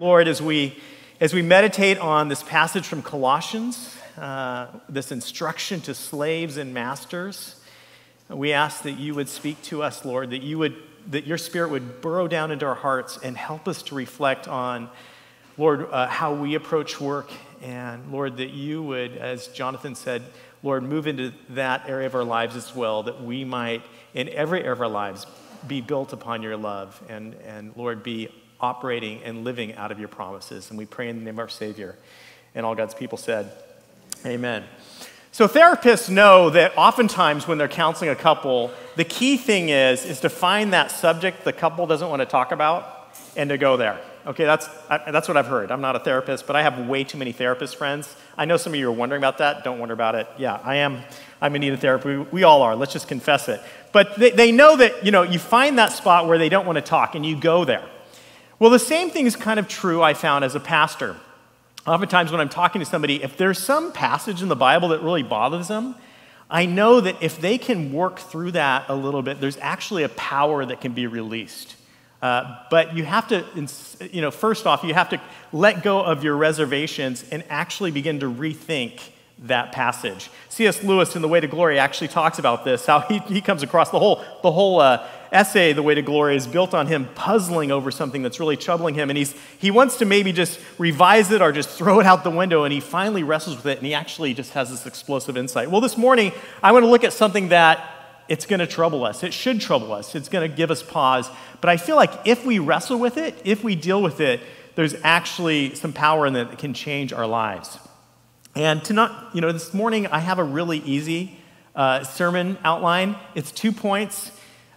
Lord, as we, as we meditate on this passage from Colossians, uh, this instruction to slaves and masters, we ask that you would speak to us, Lord, that, you would, that your spirit would burrow down into our hearts and help us to reflect on, Lord, uh, how we approach work. And Lord, that you would, as Jonathan said, Lord, move into that area of our lives as well, that we might, in every area of our lives, be built upon your love and, and Lord, be operating and living out of your promises. And we pray in the name of our Savior. And all God's people said, Amen. So therapists know that oftentimes when they're counseling a couple, the key thing is is to find that subject the couple doesn't want to talk about and to go there. Okay, that's, that's what I've heard. I'm not a therapist, but I have way too many therapist friends. I know some of you are wondering about that. Don't wonder about it. Yeah, I am. I'm in need of therapy. We all are. Let's just confess it. But they, they know that, you know, you find that spot where they don't want to talk and you go there. Well, the same thing is kind of true, I found, as a pastor. Oftentimes, when I'm talking to somebody, if there's some passage in the Bible that really bothers them, I know that if they can work through that a little bit, there's actually a power that can be released. Uh, but you have to, you know, first off, you have to let go of your reservations and actually begin to rethink that passage. C.S. Lewis in The Weight of Glory actually talks about this, how he, he comes across the whole, the whole uh, essay, The Weight of Glory, is built on him puzzling over something that's really troubling him. And he's, he wants to maybe just revise it or just throw it out the window. And he finally wrestles with it and he actually just has this explosive insight. Well, this morning, I want to look at something that it's going to trouble us. It should trouble us. It's going to give us pause. But I feel like if we wrestle with it, if we deal with it, there's actually some power in it that can change our lives. And to not, you know, this morning I have a really easy uh, sermon outline. It's two points.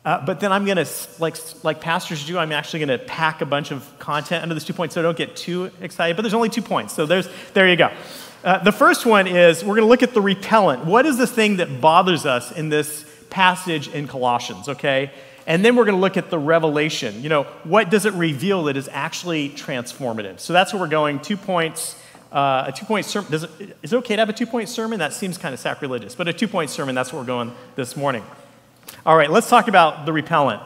Uh, but then I'm going to, like, like pastors do, I'm actually going to pack a bunch of content under those two points so don't get too excited. But there's only two points. So there's, there you go. Uh, the first one is we're going to look at the repellent. What is the thing that bothers us in this passage in Colossians, okay? And then we're going to look at the revelation. You know, what does it reveal that is actually transformative? So that's where we're going. Two points. Uh, a two point sermon. Is it okay to have a two point sermon? That seems kind of sacrilegious, but a two point sermon, that's where we're going this morning. All right, let's talk about the repellent.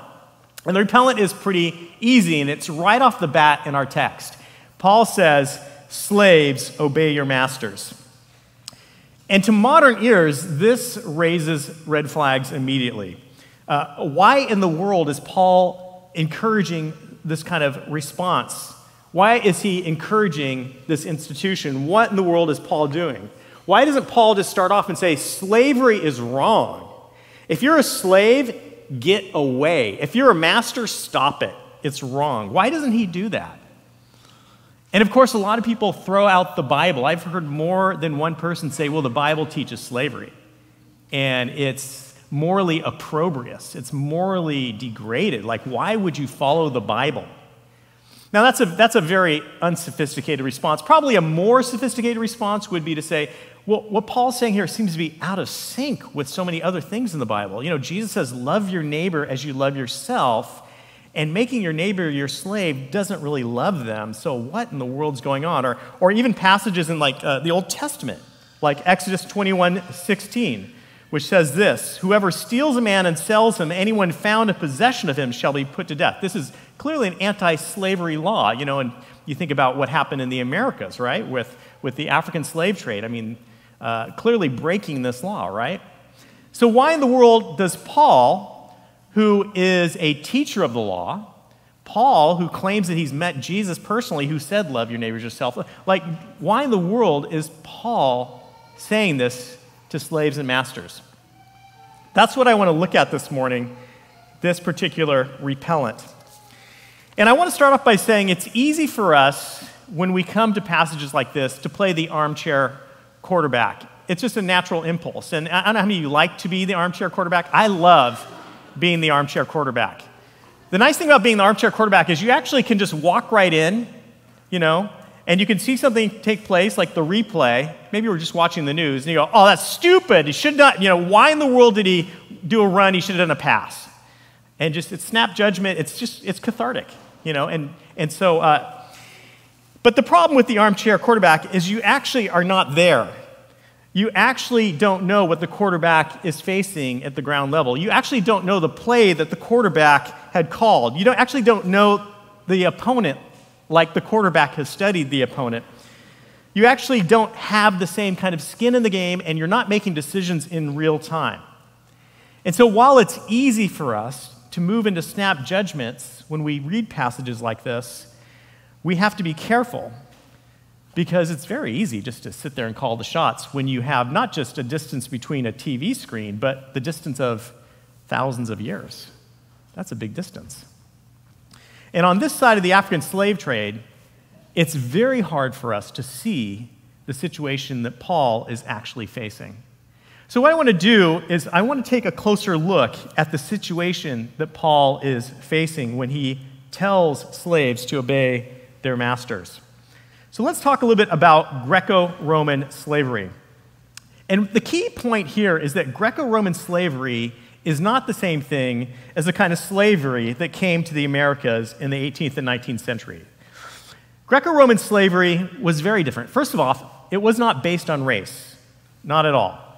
And the repellent is pretty easy, and it's right off the bat in our text. Paul says, Slaves, obey your masters. And to modern ears, this raises red flags immediately. Uh, why in the world is Paul encouraging this kind of response? Why is he encouraging this institution? What in the world is Paul doing? Why doesn't Paul just start off and say, slavery is wrong? If you're a slave, get away. If you're a master, stop it. It's wrong. Why doesn't he do that? And of course, a lot of people throw out the Bible. I've heard more than one person say, well, the Bible teaches slavery. And it's morally opprobrious, it's morally degraded. Like, why would you follow the Bible? Now, that's a, that's a very unsophisticated response. Probably a more sophisticated response would be to say, well, what Paul's saying here seems to be out of sync with so many other things in the Bible. You know, Jesus says, love your neighbor as you love yourself, and making your neighbor your slave doesn't really love them. So, what in the world's going on? Or, or even passages in like uh, the Old Testament, like Exodus 21 16, which says this Whoever steals a man and sells him, anyone found in possession of him shall be put to death. This is clearly an anti slavery law, you know, and you think about what happened in the Americas, right, with, with the African slave trade. I mean, uh, clearly breaking this law, right? So, why in the world does Paul, who is a teacher of the law, Paul, who claims that he's met Jesus personally, who said, Love your neighbors yourself, like, why in the world is Paul saying this to slaves and masters? That's what I want to look at this morning, this particular repellent. And I want to start off by saying it's easy for us when we come to passages like this to play the armchair quarterback. It's just a natural impulse. And I don't know how many of you like to be the armchair quarterback. I love being the armchair quarterback. The nice thing about being the armchair quarterback is you actually can just walk right in, you know, and you can see something take place, like the replay. Maybe we're just watching the news, and you go, oh, that's stupid. He should not, you know, why in the world did he do a run? He should have done a pass. And just, it's snap judgment. It's just, it's cathartic, you know, and, and so, uh, but the problem with the armchair quarterback is you actually are not there. You actually don't know what the quarterback is facing at the ground level. You actually don't know the play that the quarterback had called. You don't, actually don't know the opponent like the quarterback has studied the opponent, you actually don't have the same kind of skin in the game and you're not making decisions in real time. And so while it's easy for us to move into snap judgments when we read passages like this, we have to be careful because it's very easy just to sit there and call the shots when you have not just a distance between a TV screen, but the distance of thousands of years. That's a big distance. And on this side of the African slave trade, it's very hard for us to see the situation that Paul is actually facing. So, what I want to do is, I want to take a closer look at the situation that Paul is facing when he tells slaves to obey their masters. So, let's talk a little bit about Greco Roman slavery. And the key point here is that Greco Roman slavery is not the same thing as the kind of slavery that came to the Americas in the 18th and 19th century. Greco Roman slavery was very different. First of all, it was not based on race, not at all.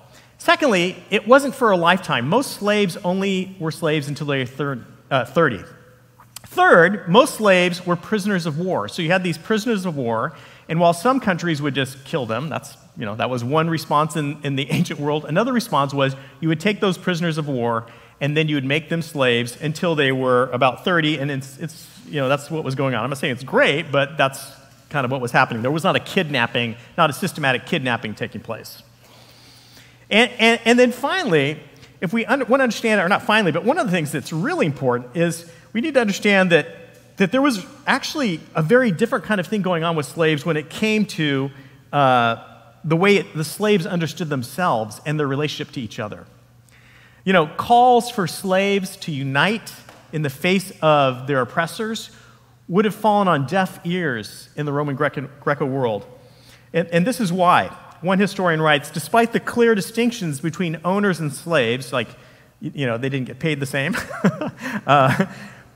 Secondly, it wasn't for a lifetime. Most slaves only were slaves until they were uh, 30. Third, most slaves were prisoners of war. So you had these prisoners of war, and while some countries would just kill them, that's, you know, that was one response in, in the ancient world. Another response was you would take those prisoners of war and then you would make them slaves until they were about 30, and it's, it's you know, that's what was going on. I'm not saying it's great, but that's kind of what was happening. There was not a kidnapping, not a systematic kidnapping taking place. And, and, and then finally, if we want to understand, or not finally, but one of the things that's really important is we need to understand that, that there was actually a very different kind of thing going on with slaves when it came to uh, the way it, the slaves understood themselves and their relationship to each other. You know, calls for slaves to unite in the face of their oppressors would have fallen on deaf ears in the Roman Greco, Greco world. And, and this is why. One historian writes Despite the clear distinctions between owners and slaves, like, you know, they didn't get paid the same, uh,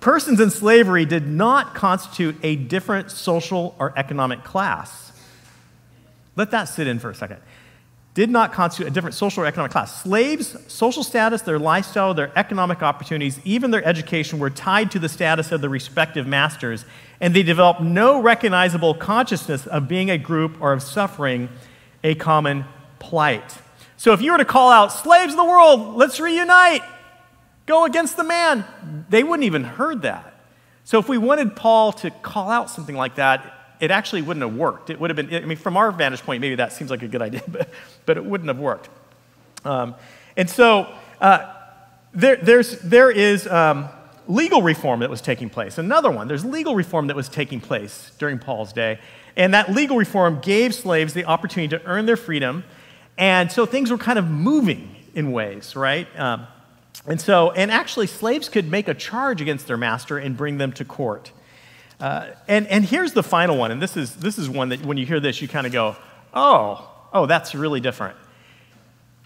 persons in slavery did not constitute a different social or economic class. Let that sit in for a second. Did not constitute a different social or economic class. Slaves' social status, their lifestyle, their economic opportunities, even their education were tied to the status of the respective masters, and they developed no recognizable consciousness of being a group or of suffering a common plight. So if you were to call out, slaves of the world, let's reunite, go against the man, they wouldn't even heard that. So if we wanted Paul to call out something like that, it actually wouldn't have worked. It would have been, I mean, from our vantage point, maybe that seems like a good idea, but, but it wouldn't have worked. Um, and so uh, there, there's, there is um, legal reform that was taking place. Another one, there's legal reform that was taking place during Paul's day. And that legal reform gave slaves the opportunity to earn their freedom. And so things were kind of moving in ways, right? Um, and so, and actually, slaves could make a charge against their master and bring them to court. Uh, and, and here's the final one, and this is, this is one that when you hear this, you kind of go, oh, oh, that's really different.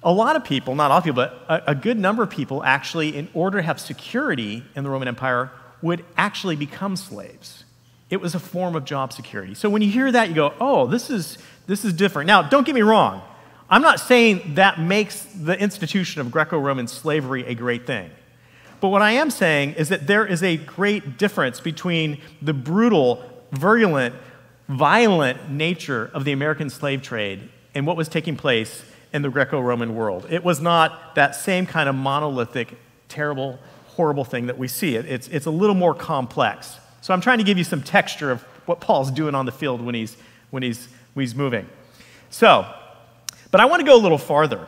A lot of people, not all people, but a, a good number of people actually, in order to have security in the Roman Empire, would actually become slaves. It was a form of job security. So when you hear that, you go, oh, this is, this is different. Now, don't get me wrong. I'm not saying that makes the institution of Greco Roman slavery a great thing. But what I am saying is that there is a great difference between the brutal, virulent, violent nature of the American slave trade and what was taking place in the Greco Roman world. It was not that same kind of monolithic, terrible, horrible thing that we see. It's, it's a little more complex. So I'm trying to give you some texture of what Paul's doing on the field when he's, when he's, when he's moving. So, but I want to go a little farther.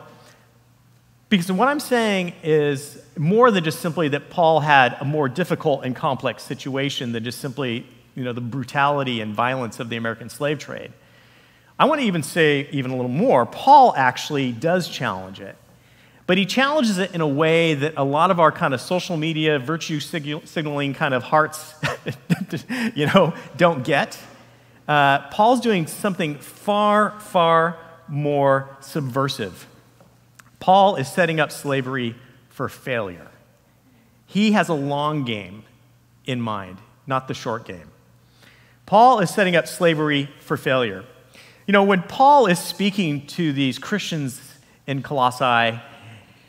Because what I'm saying is more than just simply that Paul had a more difficult and complex situation than just simply you know, the brutality and violence of the American slave trade. I want to even say even a little more. Paul actually does challenge it. But he challenges it in a way that a lot of our kind of social media, virtue signaling kind of hearts, you know, don't get. Uh, Paul's doing something far, far more subversive. Paul is setting up slavery for failure. He has a long game in mind, not the short game. Paul is setting up slavery for failure. You know, when Paul is speaking to these Christians in Colossae,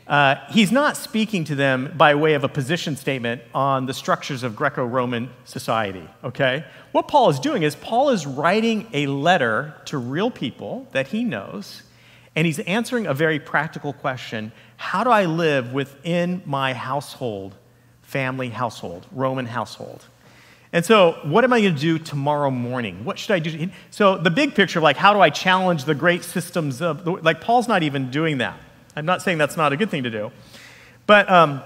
uh, he's not speaking to them by way of a position statement on the structures of Greco Roman society, okay? What Paul is doing is Paul is writing a letter to real people that he knows, and he's answering a very practical question How do I live within my household, family household, Roman household? And so, what am I going to do tomorrow morning? What should I do? So, the big picture of like, how do I challenge the great systems of, like, Paul's not even doing that. I'm not saying that's not a good thing to do. But um,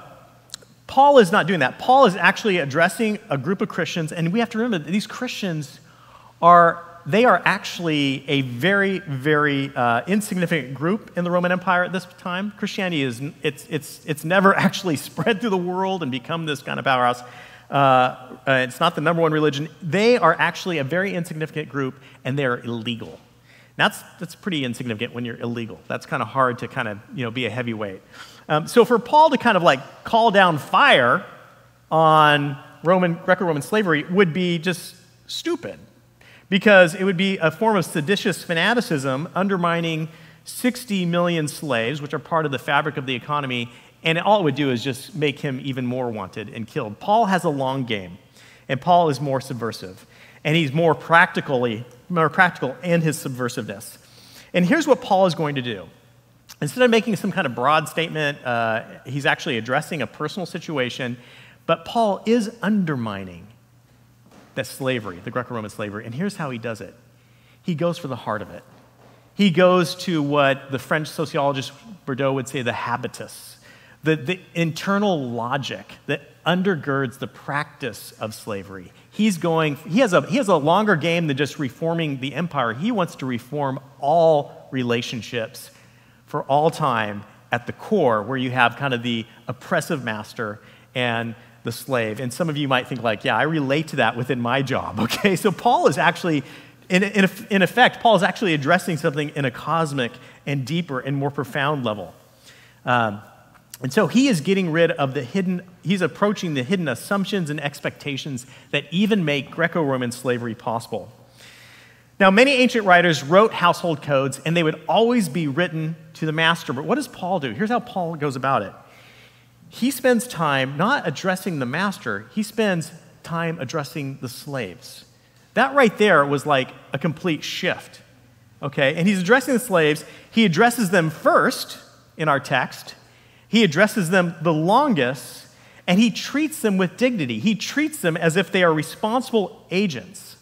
Paul is not doing that. Paul is actually addressing a group of Christians, and we have to remember that these Christians are. They are actually a very, very uh, insignificant group in the Roman Empire at this time. Christianity is it's, it's, it's never actually spread through the world and become this kind of powerhouse. Uh, uh, it's not the number one religion. They are actually a very insignificant group, and they're illegal. That's, that's pretty insignificant when you're illegal. That's kind of hard to kind of, you know, be a heavyweight. Um, so for Paul to kind of like call down fire on Roman, Greco-Roman slavery would be just stupid because it would be a form of seditious fanaticism undermining 60 million slaves, which are part of the fabric of the economy, and all it would do is just make him even more wanted and killed. Paul has a long game, and Paul is more subversive, and he's more practically more practical in his subversiveness. And here's what Paul is going to do. Instead of making some kind of broad statement, uh, he's actually addressing a personal situation, but Paul is undermining that slavery, the Greco Roman slavery. And here's how he does it he goes for the heart of it. He goes to what the French sociologist Bourdieu would say the habitus, the, the internal logic that undergirds the practice of slavery. He's going, he has, a, he has a longer game than just reforming the empire. He wants to reform all relationships for all time at the core, where you have kind of the oppressive master and the slave. And some of you might think, like, yeah, I relate to that within my job, okay? So Paul is actually, in, in, in effect, Paul is actually addressing something in a cosmic and deeper and more profound level. Um, and so he is getting rid of the hidden, he's approaching the hidden assumptions and expectations that even make Greco Roman slavery possible. Now, many ancient writers wrote household codes, and they would always be written to the master. But what does Paul do? Here's how Paul goes about it he spends time not addressing the master, he spends time addressing the slaves. That right there was like a complete shift. Okay? And he's addressing the slaves. He addresses them first in our text he addresses them the longest, and he treats them with dignity. He treats them as if they are responsible agents.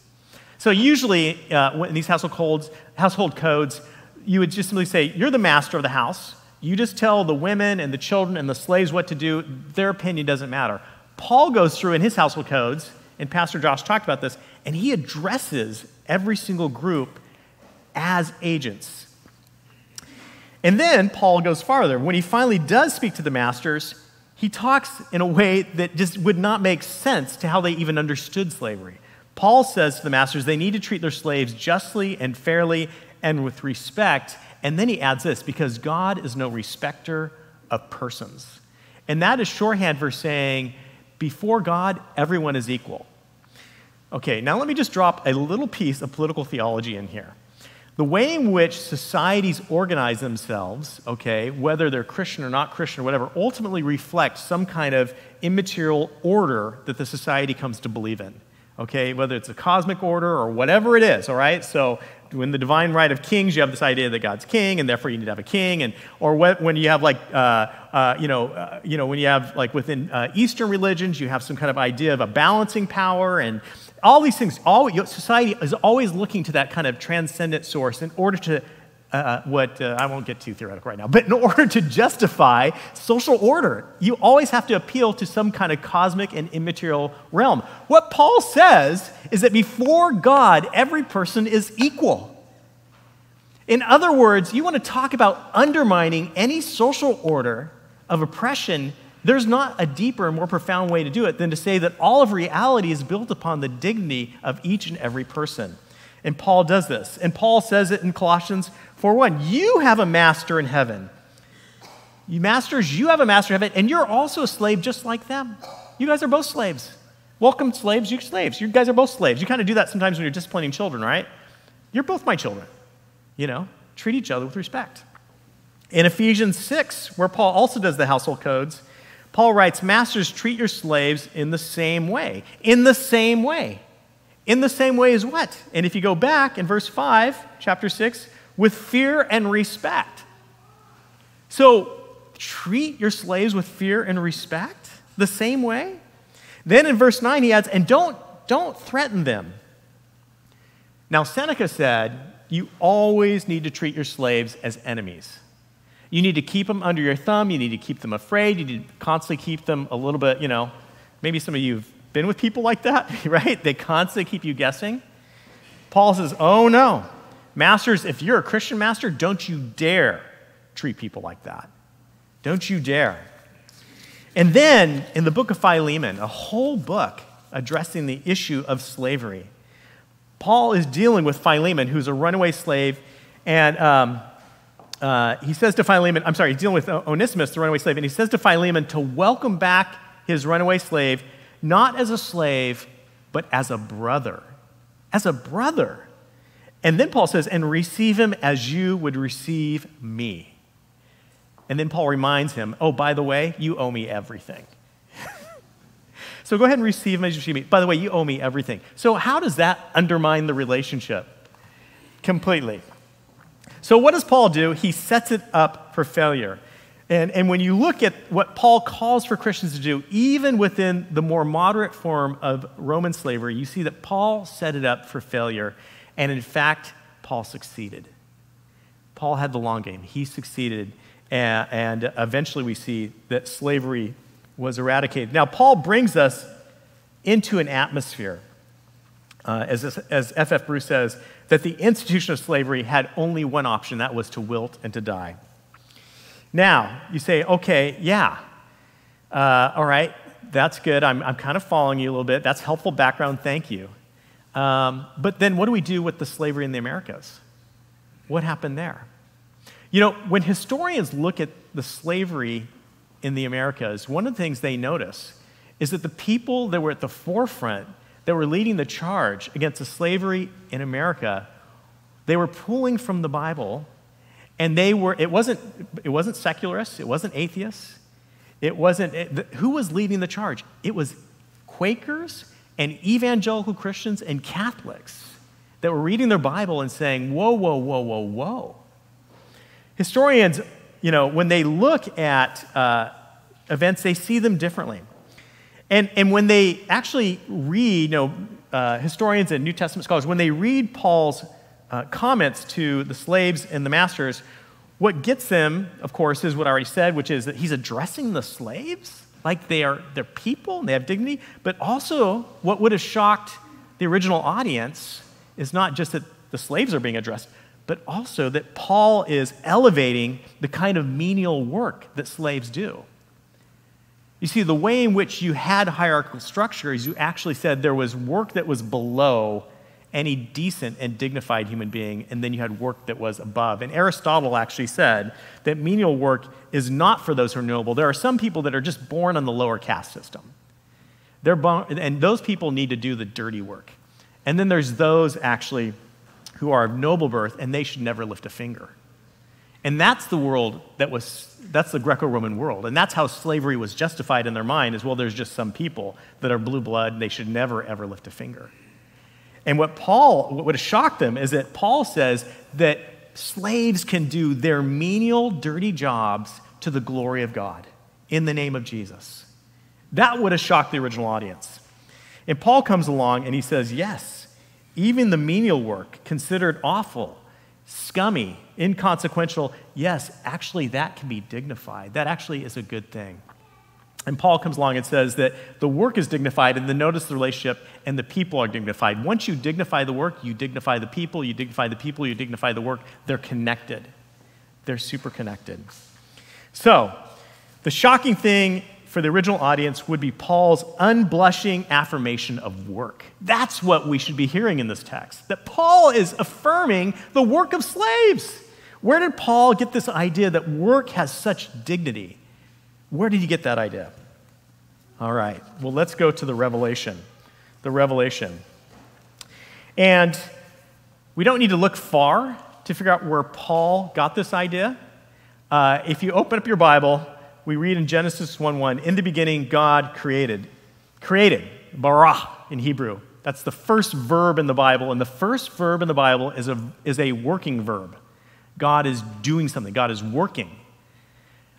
So, usually, uh, in these household codes, household codes, you would just simply say, You're the master of the house. You just tell the women and the children and the slaves what to do. Their opinion doesn't matter. Paul goes through in his household codes, and Pastor Josh talked about this, and he addresses every single group as agents. And then Paul goes farther. When he finally does speak to the masters, he talks in a way that just would not make sense to how they even understood slavery. Paul says to the masters they need to treat their slaves justly and fairly and with respect. And then he adds this because God is no respecter of persons. And that is shorthand for saying, before God, everyone is equal. Okay, now let me just drop a little piece of political theology in here. The way in which societies organize themselves, okay, whether they're Christian or not Christian or whatever, ultimately reflects some kind of immaterial order that the society comes to believe in, okay, whether it's a cosmic order or whatever it is, all right? So when the divine right of kings, you have this idea that God's king, and therefore you need to have a king, and or when you have like, uh, uh, you know, uh, you know, when you have like within uh, Eastern religions, you have some kind of idea of a balancing power, and all these things, all, society is always looking to that kind of transcendent source in order to, uh, uh, what, uh, I won't get too theoretical right now, but in order to justify social order, you always have to appeal to some kind of cosmic and immaterial realm. What Paul says is that before God, every person is equal. In other words, you want to talk about undermining any social order of oppression there's not a deeper and more profound way to do it than to say that all of reality is built upon the dignity of each and every person. And Paul does this. And Paul says it in Colossians 4:1. You have a master in heaven. You masters, you have a master in heaven, and you're also a slave just like them. You guys are both slaves. Welcome, slaves, you slaves. You guys are both slaves. You kind of do that sometimes when you're disciplining children, right? You're both my children. You know, treat each other with respect. In Ephesians 6, where Paul also does the household codes, Paul writes, Masters, treat your slaves in the same way. In the same way. In the same way as what? And if you go back in verse 5, chapter 6, with fear and respect. So treat your slaves with fear and respect the same way. Then in verse 9, he adds, and don't, don't threaten them. Now, Seneca said, you always need to treat your slaves as enemies. You need to keep them under your thumb. You need to keep them afraid. You need to constantly keep them a little bit, you know, maybe some of you have been with people like that, right? They constantly keep you guessing. Paul says, oh no. Masters, if you're a Christian master, don't you dare treat people like that. Don't you dare. And then in the book of Philemon, a whole book addressing the issue of slavery, Paul is dealing with Philemon, who's a runaway slave, and um, uh, he says to Philemon, I'm sorry, he's dealing with Onesimus, the runaway slave, and he says to Philemon to welcome back his runaway slave, not as a slave, but as a brother. As a brother. And then Paul says, and receive him as you would receive me. And then Paul reminds him, oh, by the way, you owe me everything. so go ahead and receive him as you receive me. By the way, you owe me everything. So, how does that undermine the relationship? Completely. So, what does Paul do? He sets it up for failure. And, and when you look at what Paul calls for Christians to do, even within the more moderate form of Roman slavery, you see that Paul set it up for failure. And in fact, Paul succeeded. Paul had the long game. He succeeded. And, and eventually we see that slavery was eradicated. Now, Paul brings us into an atmosphere, uh, as, as F.F. Bruce says, that the institution of slavery had only one option that was to wilt and to die. Now, you say, okay, yeah, uh, all right, that's good. I'm, I'm kind of following you a little bit. That's helpful background, thank you. Um, but then what do we do with the slavery in the Americas? What happened there? You know, when historians look at the slavery in the Americas, one of the things they notice is that the people that were at the forefront that were leading the charge against the slavery in America, they were pulling from the Bible, and they were, it wasn't, it wasn't secularists, it wasn't atheists, it wasn't, it, who was leading the charge? It was Quakers and evangelical Christians and Catholics that were reading their Bible and saying, whoa, whoa, whoa, whoa, whoa. Historians, you know, when they look at uh, events, they see them differently. And, and when they actually read, you know, uh, historians and New Testament scholars, when they read Paul's uh, comments to the slaves and the masters, what gets them, of course, is what I already said, which is that he's addressing the slaves like they are they're people and they have dignity. But also, what would have shocked the original audience is not just that the slaves are being addressed, but also that Paul is elevating the kind of menial work that slaves do. You see, the way in which you had hierarchical structure is you actually said there was work that was below any decent and dignified human being, and then you had work that was above. And Aristotle actually said that menial work is not for those who are noble. There are some people that are just born on the lower caste system. They're and those people need to do the dirty work. And then there's those actually who are of noble birth, and they should never lift a finger. And that's the world that was, that's the Greco Roman world. And that's how slavery was justified in their mind is well, there's just some people that are blue blood, and they should never, ever lift a finger. And what Paul, what would have shocked them is that Paul says that slaves can do their menial, dirty jobs to the glory of God in the name of Jesus. That would have shocked the original audience. And Paul comes along and he says, Yes, even the menial work considered awful scummy, inconsequential, yes, actually that can be dignified. That actually is a good thing. And Paul comes along and says that the work is dignified, and the notice the relationship, and the people are dignified. Once you dignify the work, you dignify the people, you dignify the people, you dignify the work. They're connected, they're super connected. So, the shocking thing for the original audience would be Paul's unblushing affirmation of work. That's what we should be hearing in this text. That Paul is affirming the work of slaves. Where did Paul get this idea that work has such dignity? Where did he get that idea? All right, well, let's go to the revelation. The revelation. And we don't need to look far to figure out where Paul got this idea. Uh, if you open up your Bible, we read in Genesis 1 1, in the beginning, God created. Created, bara in Hebrew. That's the first verb in the Bible, and the first verb in the Bible is a, is a working verb. God is doing something, God is working.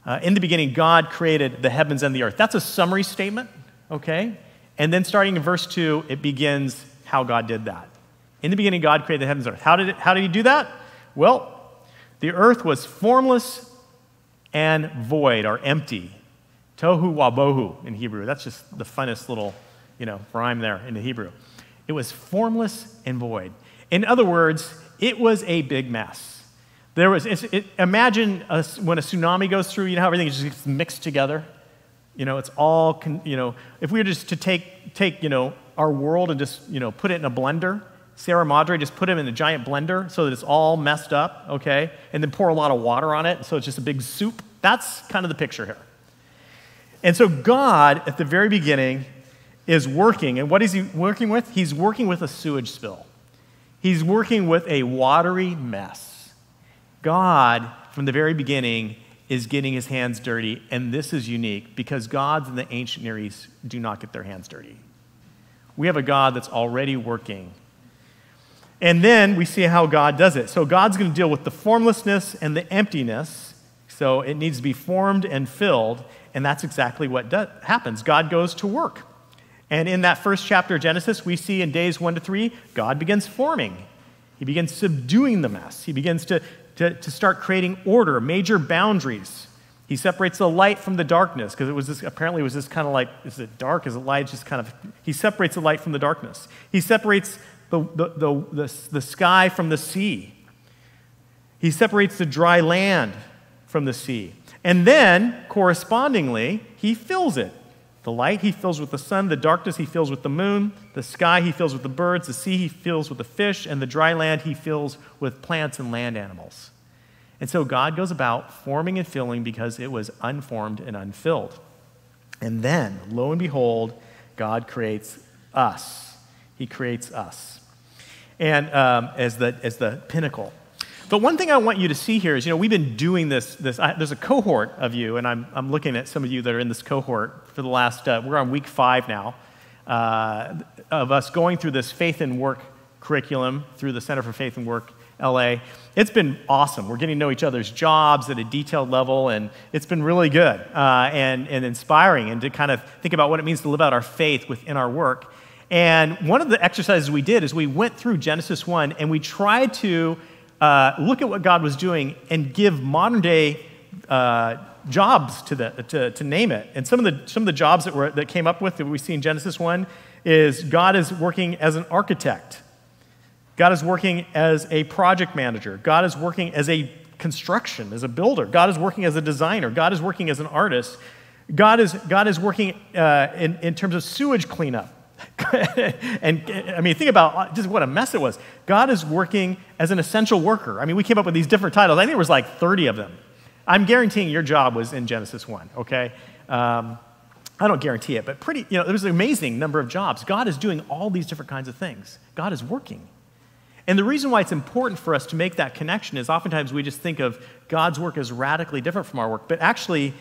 Uh, in the beginning, God created the heavens and the earth. That's a summary statement, okay? And then starting in verse 2, it begins how God did that. In the beginning, God created the heavens and earth. How did, it, how did He do that? Well, the earth was formless and void or empty. Tohu wabohu in Hebrew. That's just the funnest little, you know, rhyme there in the Hebrew. It was formless and void. In other words, it was a big mess. There was, it, imagine a, when a tsunami goes through, you know how everything just gets mixed together? You know, it's all, you know, if we were just to take, take, you know, our world and just, you know, put it in a blender, Sierra Madre, just put them in a giant blender so that it's all messed up, okay? And then pour a lot of water on it so it's just a big soup. That's kind of the picture here. And so God, at the very beginning, is working. And what is he working with? He's working with a sewage spill, he's working with a watery mess. God, from the very beginning, is getting his hands dirty. And this is unique because gods in the ancient Near East do not get their hands dirty. We have a God that's already working. And then we see how God does it. So God's going to deal with the formlessness and the emptiness. So it needs to be formed and filled. And that's exactly what do- happens. God goes to work. And in that first chapter of Genesis, we see in days one to three, God begins forming. He begins subduing the mess. He begins to, to, to start creating order, major boundaries. He separates the light from the darkness because it was this, apparently it was this kind of like, is it dark? Is it light? Just kind of, he separates the light from the darkness. He separates the, the, the, the, the sky from the sea. He separates the dry land from the sea. And then, correspondingly, he fills it. The light he fills with the sun, the darkness he fills with the moon, the sky he fills with the birds, the sea he fills with the fish, and the dry land he fills with plants and land animals. And so God goes about forming and filling because it was unformed and unfilled. And then, lo and behold, God creates us. He creates us. And um, as, the, as the pinnacle but one thing I want you to see here is, you know, we've been doing this. this I, there's a cohort of you, and I'm, I'm looking at some of you that are in this cohort for the last, uh, we're on week five now, uh, of us going through this faith and work curriculum through the Center for Faith and Work LA. It's been awesome. We're getting to know each other's jobs at a detailed level, and it's been really good uh, and, and inspiring, and to kind of think about what it means to live out our faith within our work. And one of the exercises we did is we went through Genesis 1 and we tried to uh, look at what God was doing and give modern day uh, jobs to, the, to, to name it. And some of the, some of the jobs that, were, that came up with that we see in Genesis 1 is God is working as an architect. God is working as a project manager. God is working as a construction, as a builder. God is working as a designer. God is working as an artist. God is, God is working uh, in, in terms of sewage cleanup. and I mean, think about just what a mess it was. God is working as an essential worker. I mean, we came up with these different titles. I think there was like 30 of them. I'm guaranteeing your job was in Genesis 1, okay? Um, I don't guarantee it, but pretty, you know, there was an amazing number of jobs. God is doing all these different kinds of things. God is working. And the reason why it's important for us to make that connection is oftentimes we just think of God's work as radically different from our work, but actually,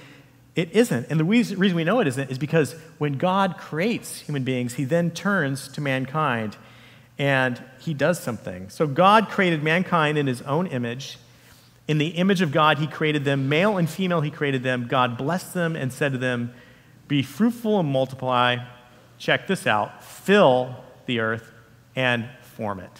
it isn't. And the reason, we know it isn't is because when God creates human beings, he then turns to mankind and he does something. So God created mankind in his own image. In the image of God, he created them. Male and female, he created them. God blessed them and said to them, Be fruitful and multiply. Check this out fill the earth and form it.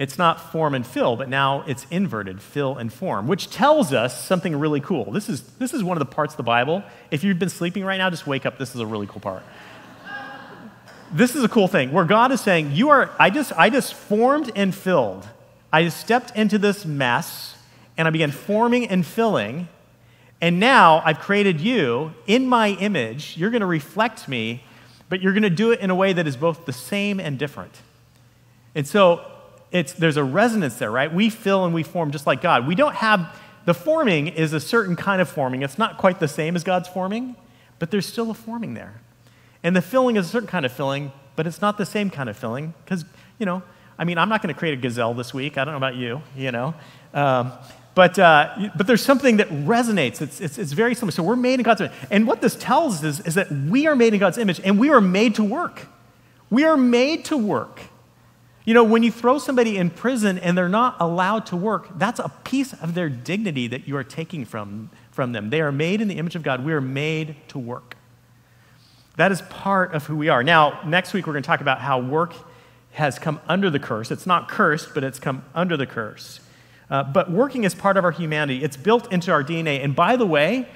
It's not form and fill, but now it's inverted, fill and form, which tells us something really cool. This is, this is one of the parts of the Bible. If you've been sleeping right now, just wake up. This is a really cool part. this is a cool thing where God is saying, You are, I just, I just formed and filled. I just stepped into this mess and I began forming and filling. And now I've created you in my image. You're going to reflect me, but you're going to do it in a way that is both the same and different. And so it's, there's a resonance there, right? We fill and we form just like God. We don't have, the forming is a certain kind of forming. It's not quite the same as God's forming, but there's still a forming there. And the filling is a certain kind of filling, but it's not the same kind of filling because, you know, I mean, I'm not going to create a gazelle this week. I don't know about you, you know. Um, But, uh, but there's something that resonates. It's, it's, it's very similar. So we're made in God's image. And what this tells us is, is that we are made in God's image and we are made to work. We are made to work. You know, when you throw somebody in prison and they're not allowed to work, that's a piece of their dignity that you are taking from, from them. They are made in the image of God. We are made to work. That is part of who we are. Now, next week we're going to talk about how work has come under the curse. It's not cursed, but it's come under the curse. Uh, but working is part of our humanity, it's built into our DNA. And by the way,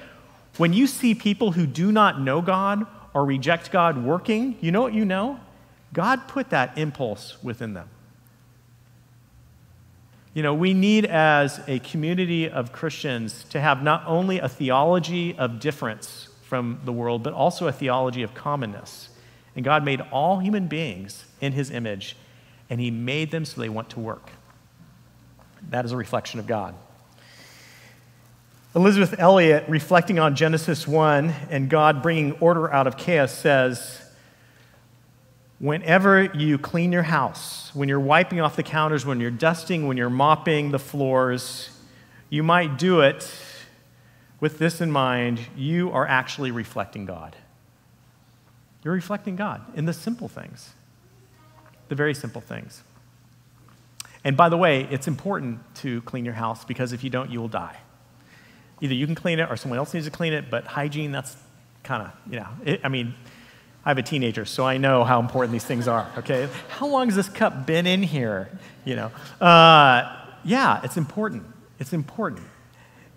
when you see people who do not know God or reject God working, you know what you know? God put that impulse within them. You know, we need as a community of Christians to have not only a theology of difference from the world, but also a theology of commonness. And God made all human beings in his image, and he made them so they want to work. That is a reflection of God. Elisabeth Elliot, reflecting on Genesis 1 and God bringing order out of chaos, says, Whenever you clean your house, when you're wiping off the counters, when you're dusting, when you're mopping the floors, you might do it with this in mind you are actually reflecting God. You're reflecting God in the simple things, the very simple things. And by the way, it's important to clean your house because if you don't, you will die. Either you can clean it or someone else needs to clean it, but hygiene, that's kind of, you know, it, I mean, I have a teenager, so I know how important these things are, okay? How long has this cup been in here? You know, uh, yeah, it's important. It's important.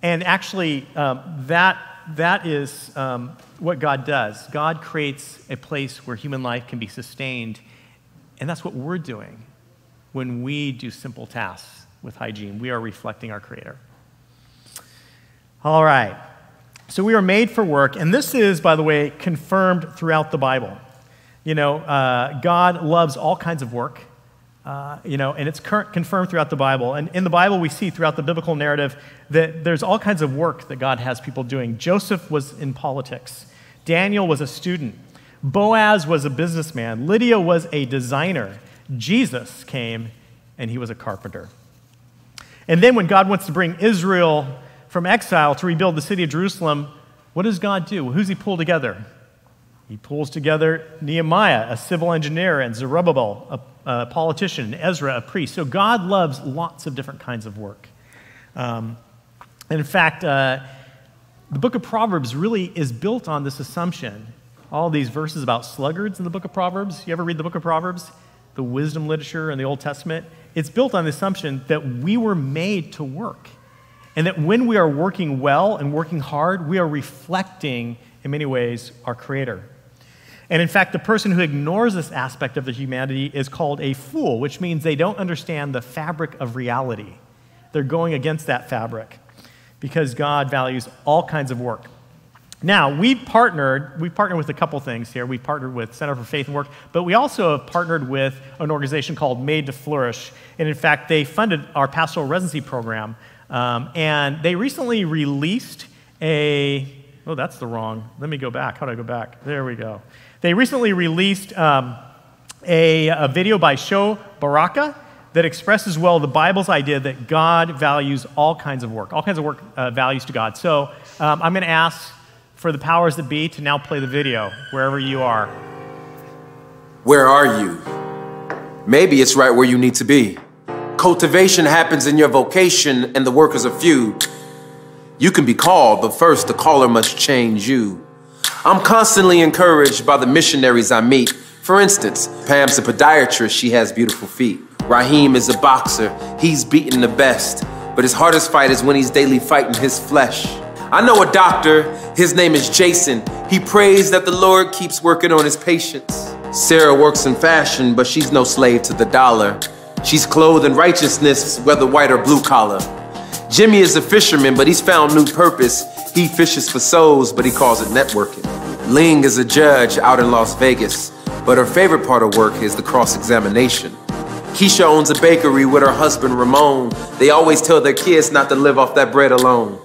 And actually, um, that, that is um, what God does. God creates a place where human life can be sustained, and that's what we're doing when we do simple tasks with hygiene. We are reflecting our Creator. All right. So we are made for work, and this is, by the way, confirmed throughout the Bible. You know, uh, God loves all kinds of work. Uh, you know, and it's confirmed throughout the Bible. And in the Bible, we see throughout the biblical narrative that there's all kinds of work that God has people doing. Joseph was in politics, Daniel was a student, Boaz was a businessman, Lydia was a designer, Jesus came and he was a carpenter. And then when God wants to bring Israel from exile to rebuild the city of Jerusalem, what does God do? Who's he pull together? He pulls together Nehemiah, a civil engineer, and Zerubbabel, a a politician, and Ezra, a priest. So God loves lots of different kinds of work. Um, and in fact, uh, the book of Proverbs really is built on this assumption. All these verses about sluggards in the book of Proverbs. You ever read the book of Proverbs? The wisdom literature in the Old Testament? It's built on the assumption that we were made to work. And that when we are working well and working hard, we are reflecting, in many ways, our Creator. And in fact, the person who ignores this aspect of the humanity is called a fool, which means they don't understand the fabric of reality. They're going against that fabric because God values all kinds of work. Now, we partnered, we partnered with a couple things here. We partnered with Center for Faith and Work, but we also have partnered with an organization called Made to Flourish. And in fact, they funded our pastoral residency program. Um, and they recently released a, oh, that's the wrong, let me go back. How do I go back? There we go. They recently released um, a, a, video by Sho Baraka that expresses well the Bible's idea that God values all kinds of work, all kinds of work uh, values to God. So um, I'm going to ask for the powers that be to now play the video wherever you are. Where are you? Maybe it's right where you need to be. Cultivation happens in your vocation, and the workers are few. You can be called, but first the caller must change you. I'm constantly encouraged by the missionaries I meet. For instance, Pam's a podiatrist, she has beautiful feet. Raheem is a boxer, he's beating the best. But his hardest fight is when he's daily fighting his flesh. I know a doctor, his name is Jason. He prays that the Lord keeps working on his patients. Sarah works in fashion, but she's no slave to the dollar. She's clothed in righteousness, whether white or blue collar. Jimmy is a fisherman, but he's found new purpose. He fishes for souls, but he calls it networking. Ling is a judge out in Las Vegas, but her favorite part of work is the cross examination. Keisha owns a bakery with her husband Ramon. They always tell their kids not to live off that bread alone.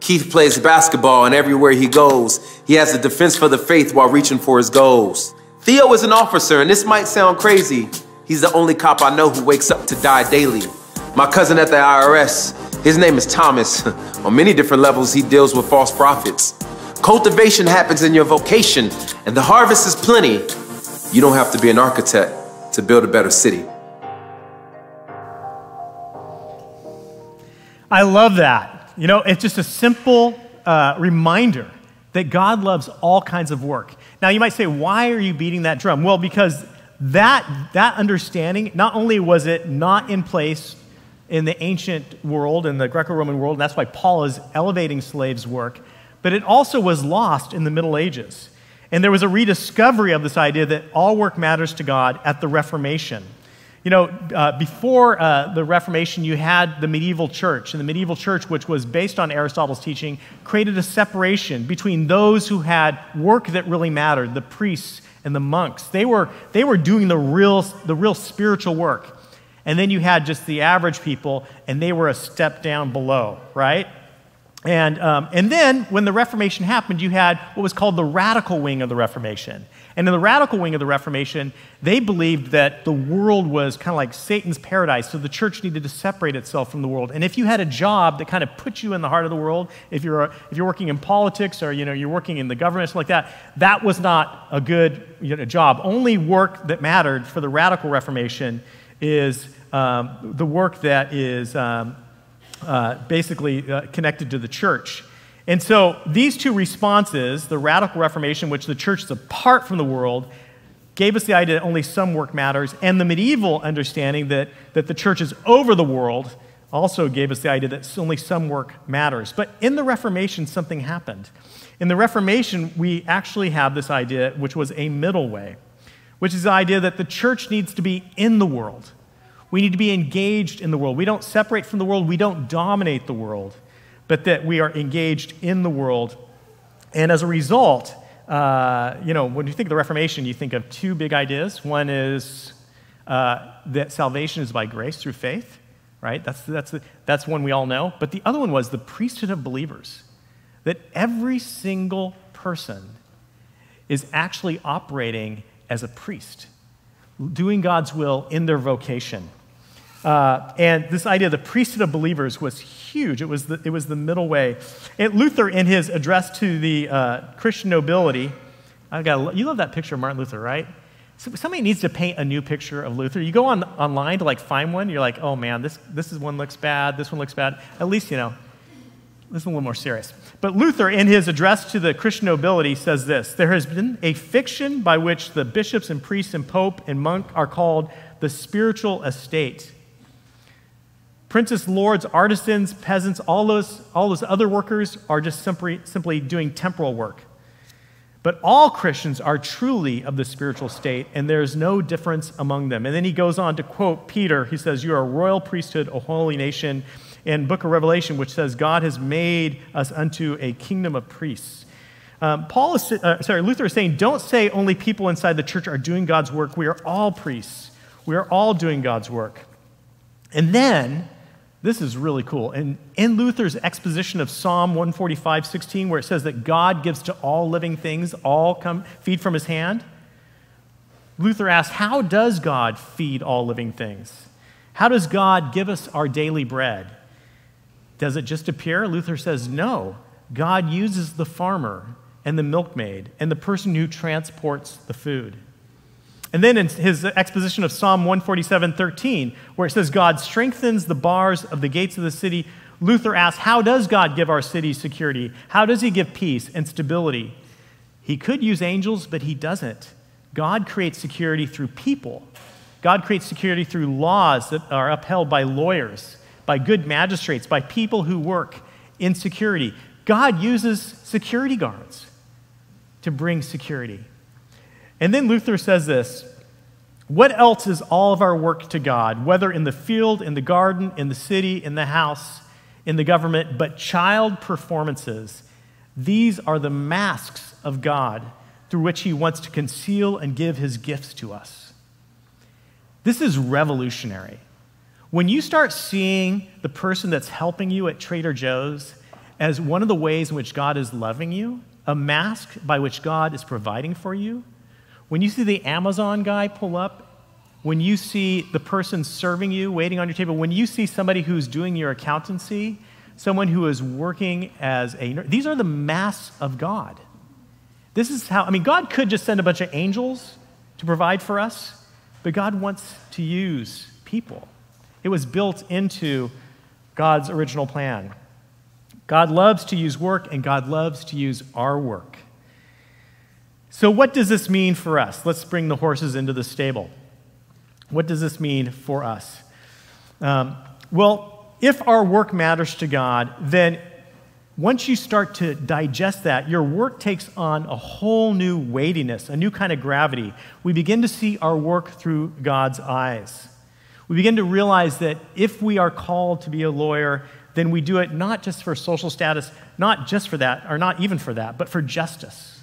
Keith plays basketball, and everywhere he goes, he has a defense for the faith while reaching for his goals. Theo is an officer, and this might sound crazy. He's the only cop I know who wakes up to die daily. My cousin at the IRS, His name is Thomas. On many different levels, he deals with false prophets. Cultivation happens in your vocation, and the harvest is plenty. You don't have to be an architect to build a better city. I love that. You know, it's just a simple uh, reminder that God loves all kinds of work. Now, you might say, why are you beating that drum? Well, because that, that understanding, not only was it not in place in the ancient world, in the Greco Roman world, and that's why Paul is elevating slaves' work, but it also was lost in the Middle Ages. And there was a rediscovery of this idea that all work matters to God at the Reformation. You know, uh, before uh, the Reformation, you had the medieval church. And the medieval church, which was based on Aristotle's teaching, created a separation between those who had work that really mattered, the priests and the monks. They were, they were doing the real, the real spiritual work. And then you had just the average people, and they were a step down below, right? And, um, and then when the Reformation happened, you had what was called the radical wing of the Reformation. And in the radical wing of the Reformation, they believed that the world was kind of like Satan's paradise, so the church needed to separate itself from the world. And if you had a job that kind of put you in the heart of the world, if you're, if you're working in politics or you know, you're working in the government, something like that, that was not a good you know, job. Only work that mattered for the radical Reformation is um, the work that is. Um, uh, basically uh, connected to the church. And so these two responses, the radical Reformation, which the church is apart from the world, gave us the idea that only some work matters, and the medieval understanding that, that the church is over the world also gave us the idea that only some work matters. But in the Reformation, something happened. In the Reformation, we actually have this idea, which was a middle way, which is the idea that the church needs to be in the world. We need to be engaged in the world. We don't separate from the world, we don't dominate the world, but that we are engaged in the world. And as a result, uh, you know, when you think of the Reformation, you think of two big ideas. One is uh, that salvation is by grace through faith, right? That's, that's, the, that's one we all know. But the other one was the priesthood of believers, that every single person is actually operating as a priest, doing God's will in their vocation. Uh, and this idea of the priesthood of believers was huge. It was the, it was the middle way. And Luther, in his address to the uh, Christian nobility, I got you love that picture of Martin Luther, right? somebody needs to paint a new picture of Luther. You go on online to like find one. You're like, oh man, this this is one looks bad. This one looks bad. At least you know this is a little more serious. But Luther, in his address to the Christian nobility, says this There has been a fiction by which the bishops and priests and pope and monk are called the spiritual estate Princes, lords, artisans, peasants, all those, all those other workers are just simply, simply doing temporal work. But all Christians are truly of the spiritual state, and there is no difference among them. And then he goes on to quote Peter. He says, You are a royal priesthood, a holy nation. In book of Revelation, which says, God has made us unto a kingdom of priests. Um, Paul is, uh, sorry, Luther is saying, don't say only people inside the church are doing God's work. We are all priests. We are all doing God's work. And then this is really cool. And in Luther's exposition of Psalm 145, 16, where it says that God gives to all living things, all come feed from his hand, Luther asks, How does God feed all living things? How does God give us our daily bread? Does it just appear? Luther says, No. God uses the farmer and the milkmaid and the person who transports the food. And then in his exposition of Psalm 147 13, where it says, God strengthens the bars of the gates of the city, Luther asks, How does God give our city security? How does he give peace and stability? He could use angels, but he doesn't. God creates security through people. God creates security through laws that are upheld by lawyers, by good magistrates, by people who work in security. God uses security guards to bring security. And then Luther says this What else is all of our work to God, whether in the field, in the garden, in the city, in the house, in the government, but child performances? These are the masks of God through which He wants to conceal and give His gifts to us. This is revolutionary. When you start seeing the person that's helping you at Trader Joe's as one of the ways in which God is loving you, a mask by which God is providing for you, when you see the Amazon guy pull up when you see the person serving you, waiting on your table, when you see somebody who's doing your accountancy, someone who is working as a these are the masks of God. This is how, I mean, God could just send a bunch of angels to provide for us, but God wants to use people. It was built into God's original plan. God loves to use work, and God loves to use our work. So, what does this mean for us? Let's bring the horses into the stable. What does this mean for us? Um, well, if our work matters to God, then once you start to digest that, your work takes on a whole new weightiness, a new kind of gravity. We begin to see our work through God's eyes. We begin to realize that if we are called to be a lawyer, then we do it not just for social status, not just for that, or not even for that, but for justice.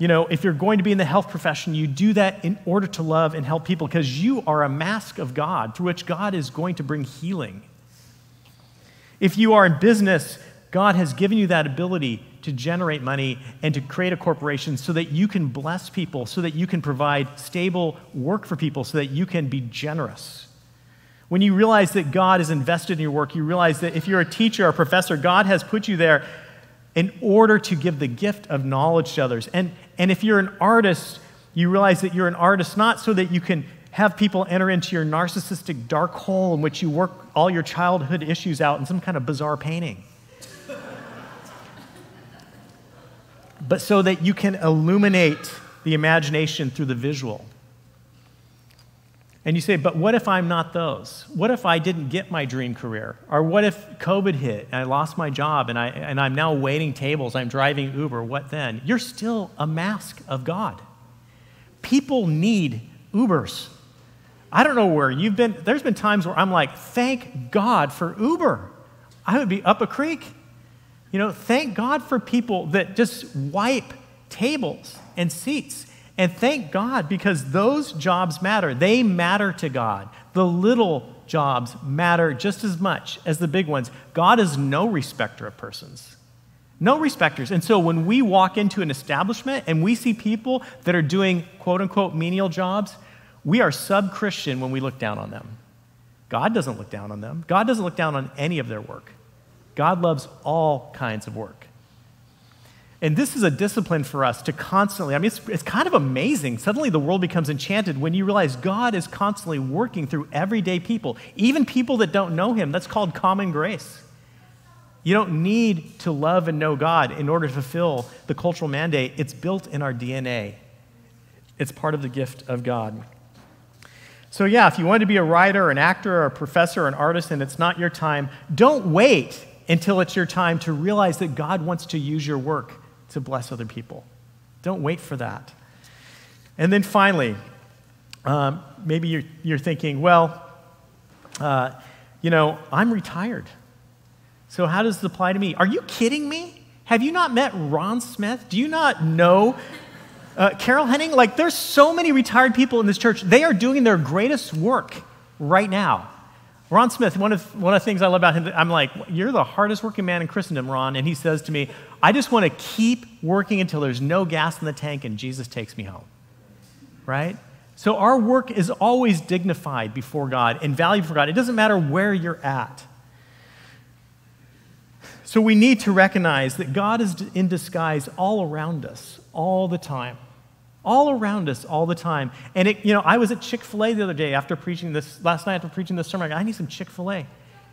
You know, if you're going to be in the health profession, you do that in order to love and help people because you are a mask of God through which God is going to bring healing. If you are in business, God has given you that ability to generate money and to create a corporation so that you can bless people, so that you can provide stable work for people, so that you can be generous. When you realize that God is invested in your work, you realize that if you're a teacher or a professor, God has put you there in order to give the gift of knowledge to others. And, and if you're an artist, you realize that you're an artist not so that you can have people enter into your narcissistic dark hole in which you work all your childhood issues out in some kind of bizarre painting. but so that you can illuminate the imagination through the visual. And you say, but what if I'm not those? What if I didn't get my dream career? Or what if COVID hit and I lost my job and, I, and I'm now waiting tables, I'm driving Uber? What then? You're still a mask of God. People need Ubers. I don't know where you've been. There's been times where I'm like, thank God for Uber. I would be up a creek. You know, thank God for people that just wipe tables and seats and thank God because those jobs matter. They matter to God. The little jobs matter just as much as the big ones. God is no respecter of persons. No respecters. And so when we walk into an establishment and we see people that are doing quote unquote menial jobs, we are sub Christian when we look down on them. God doesn't look down on them, God doesn't look down on any of their work. God loves all kinds of work. And this is a discipline for us to constantly, I mean, it's, it's kind of amazing. Suddenly the world becomes enchanted when you realize God is constantly working through everyday people, even people that don't know Him. That's called common grace. You don't need to love and know God in order to fulfill the cultural mandate, it's built in our DNA. It's part of the gift of God. So, yeah, if you want to be a writer, an actor, or a professor, or an artist, and it's not your time, don't wait until it's your time to realize that God wants to use your work to bless other people. Don't wait for that. And then finally, um, maybe you're, you're thinking, well, uh, you know, I'm retired. So how does this apply to me? Are you kidding me? Have you not met Ron Smith? Do you not know uh, Carol Henning? Like, there's so many retired people in this church. They are doing their greatest work right now. Ron Smith, one of, one of the things I love about him, I'm like, you're the hardest working man in Christendom, Ron. And he says to me, I just want to keep working until there's no gas in the tank and Jesus takes me home. Right? So our work is always dignified before God and valued for God. It doesn't matter where you're at. So we need to recognize that God is in disguise all around us, all the time all around us all the time. And it, you know, I was at Chick fil A the other day after preaching this, last night after preaching this sermon. I, I need some Chick fil A.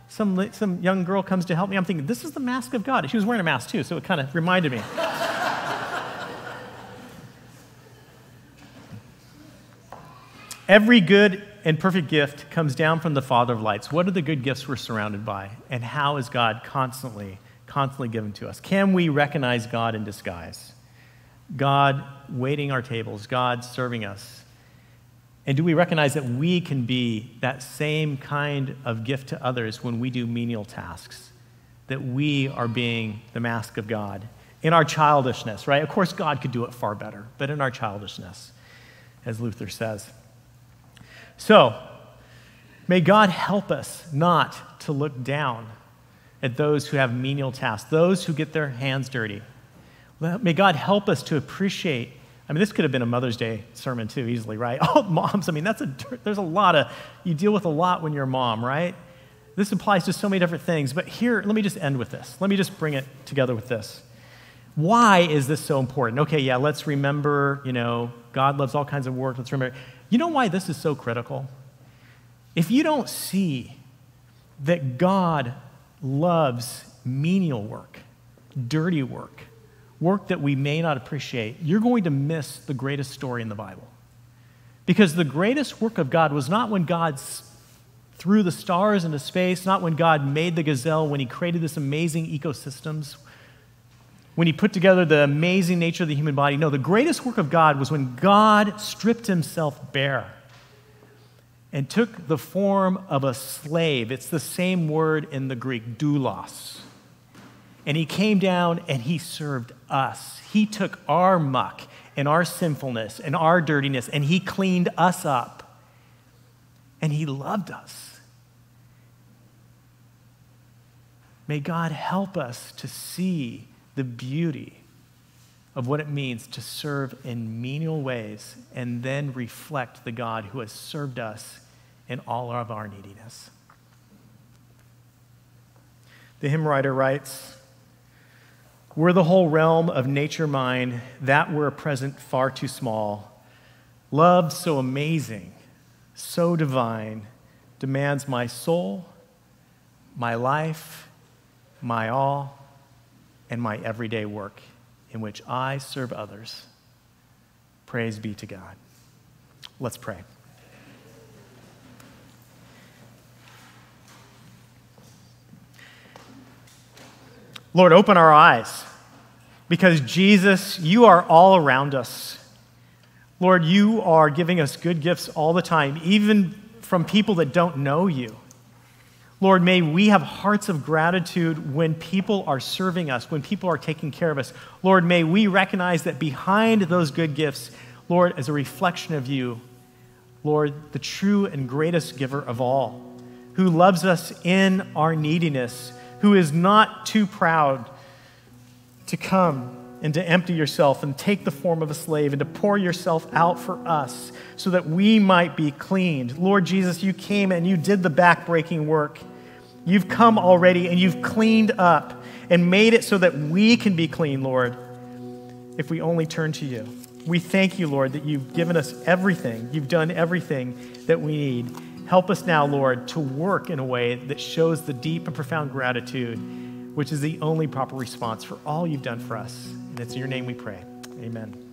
Some, some young girl comes to help me. I'm thinking, this is the mask of God. She was wearing a mask too, so it kind of reminded me. Every good and perfect gift comes down from the Father of lights. What are the good gifts we're surrounded by? And how is God constantly, constantly given to us? Can we recognize God in disguise? God waiting our tables, God serving us? And do we recognize that we can be that same kind of gift to others when we do menial tasks? That we are being the mask of God in our childishness, right? Of course, God could do it far better, but in our childishness, as Luther says. So, may God help us not to look down at those who have menial tasks, those who get their hands dirty. May God help us to appreciate I mean, this could have been a Mother's Day sermon too, easily, right? Oh, moms, I mean, that's a, there's a lot of, you deal with a lot when you're a mom, right? This applies to so many different things. But here, let me just end with this. Let me just bring it together with this. Why is this so important? Okay, yeah, let's remember, you know, God loves all kinds of work. Let's remember. You know why this is so critical? If you don't see that God loves menial work, dirty work, work that we may not appreciate, you're going to miss the greatest story in the Bible. Because the greatest work of God was not when God threw the stars into space, not when God made the gazelle, when He created this amazing ecosystems, when He put together the amazing nature of the human body. No, the greatest work of God was when God stripped Himself bare and took the form of a slave. It's the same word in the Greek, doulos. And he came down and he served us. He took our muck and our sinfulness and our dirtiness and he cleaned us up. And he loved us. May God help us to see the beauty of what it means to serve in menial ways and then reflect the God who has served us in all of our neediness. The hymn writer writes, were the whole realm of nature mine, that were a present far too small. Love so amazing, so divine, demands my soul, my life, my all, and my everyday work in which I serve others. Praise be to God. Let's pray. Lord, open our eyes because Jesus, you are all around us. Lord, you are giving us good gifts all the time, even from people that don't know you. Lord, may we have hearts of gratitude when people are serving us, when people are taking care of us. Lord, may we recognize that behind those good gifts, Lord, as a reflection of you, Lord, the true and greatest giver of all, who loves us in our neediness, who is not too proud to come and to empty yourself and take the form of a slave and to pour yourself out for us so that we might be cleaned. Lord Jesus, you came and you did the backbreaking work. You've come already and you've cleaned up and made it so that we can be clean, Lord, if we only turn to you. We thank you, Lord, that you've given us everything. You've done everything that we need. Help us now, Lord, to work in a way that shows the deep and profound gratitude which is the only proper response for all you've done for us. And it's in your name we pray. Amen.